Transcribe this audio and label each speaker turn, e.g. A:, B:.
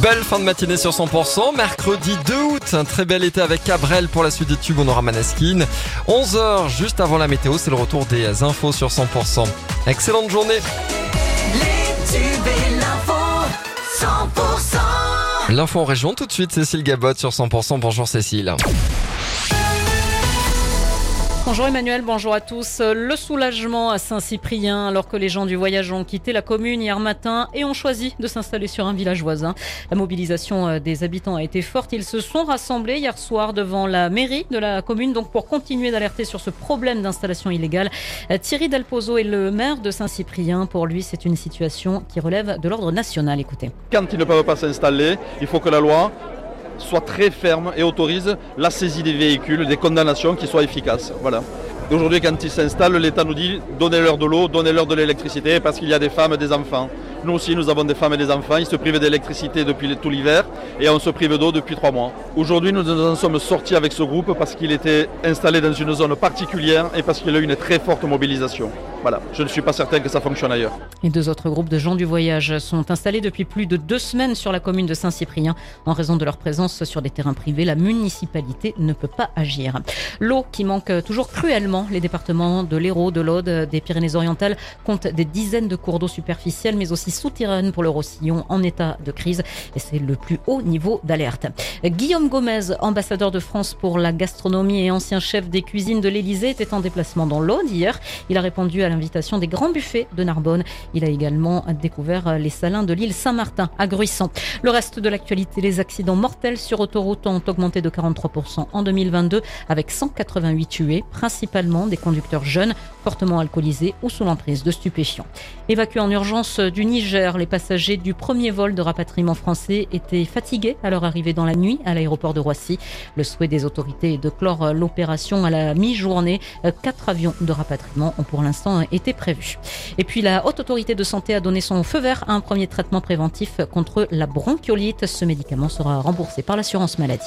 A: Belle fin de matinée sur 100%. Mercredi 2 août, un très bel été avec Cabrel pour la suite des tubes. On aura Maneskin. 11h juste avant la météo, c'est le retour des infos sur 100%. Excellente journée.
B: Les tubes et l'info 100%
A: L'info en région tout de suite, Cécile Gabot sur 100%. Bonjour Cécile.
C: Bonjour Emmanuel, bonjour à tous. Le soulagement à Saint-Cyprien alors que les gens du voyage ont quitté la commune hier matin et ont choisi de s'installer sur un village voisin. La mobilisation euh, des habitants a été forte. Ils se sont rassemblés hier soir devant la mairie de la commune donc pour continuer d'alerter sur ce problème d'installation illégale. Euh, Thierry Delpozo est le maire de Saint-Cyprien. Pour lui, c'est une situation qui relève de l'ordre national. Écoutez.
D: Quand ils ne peuvent pas s'installer, il faut que la loi soit très ferme et autorise la saisie des véhicules, des condamnations qui soient efficaces. Voilà. Aujourd'hui, quand ils s'installent, l'État nous dit donnez-leur de l'eau, donnez-leur de l'électricité, parce qu'il y a des femmes et des enfants. Nous aussi, nous avons des femmes et des enfants. Ils se privent d'électricité depuis tout l'hiver et on se prive d'eau depuis trois mois. Aujourd'hui, nous nous en sommes sortis avec ce groupe parce qu'il était installé dans une zone particulière et parce qu'il a eu une très forte mobilisation. Voilà, je ne suis pas certain que ça fonctionne ailleurs.
C: Les deux autres groupes de gens du voyage sont installés depuis plus de deux semaines sur la commune de Saint-Cyprien. En raison de leur présence sur des terrains privés, la municipalité ne peut pas agir. L'eau qui manque toujours cruellement. Les départements de l'Hérault, de l'Aude, des Pyrénées-Orientales comptent des dizaines de cours d'eau superficiels, mais aussi souterraines pour le Roussillon en état de crise. Et c'est le plus haut niveau d'alerte. Guillaume Gomez, ambassadeur de France pour la gastronomie et ancien chef des cuisines de l'Élysée, était en déplacement dans l'Aude hier. Il a répondu à l'invitation des grands buffets de Narbonne. Il a également découvert les salins de l'île Saint-Martin à Gruissant. Le reste de l'actualité, les accidents mortels sur autoroute ont augmenté de 43% en 2022 avec 188 tués, principalement des conducteurs jeunes, fortement alcoolisés ou sous l'emprise de stupéfiants. Évacués en urgence du Niger, les passagers du premier vol de rapatriement français étaient fatigués à leur arrivée dans la nuit à l'aéroport de Roissy. Le souhait des autorités est de clore l'opération à la mi-journée. Quatre avions de rapatriement ont pour l'instant été prévus. Et puis la haute autorité de santé a donné son feu vert à un premier traitement préventif contre la bronchiolite. Ce médicament sera remboursé par l'assurance maladie.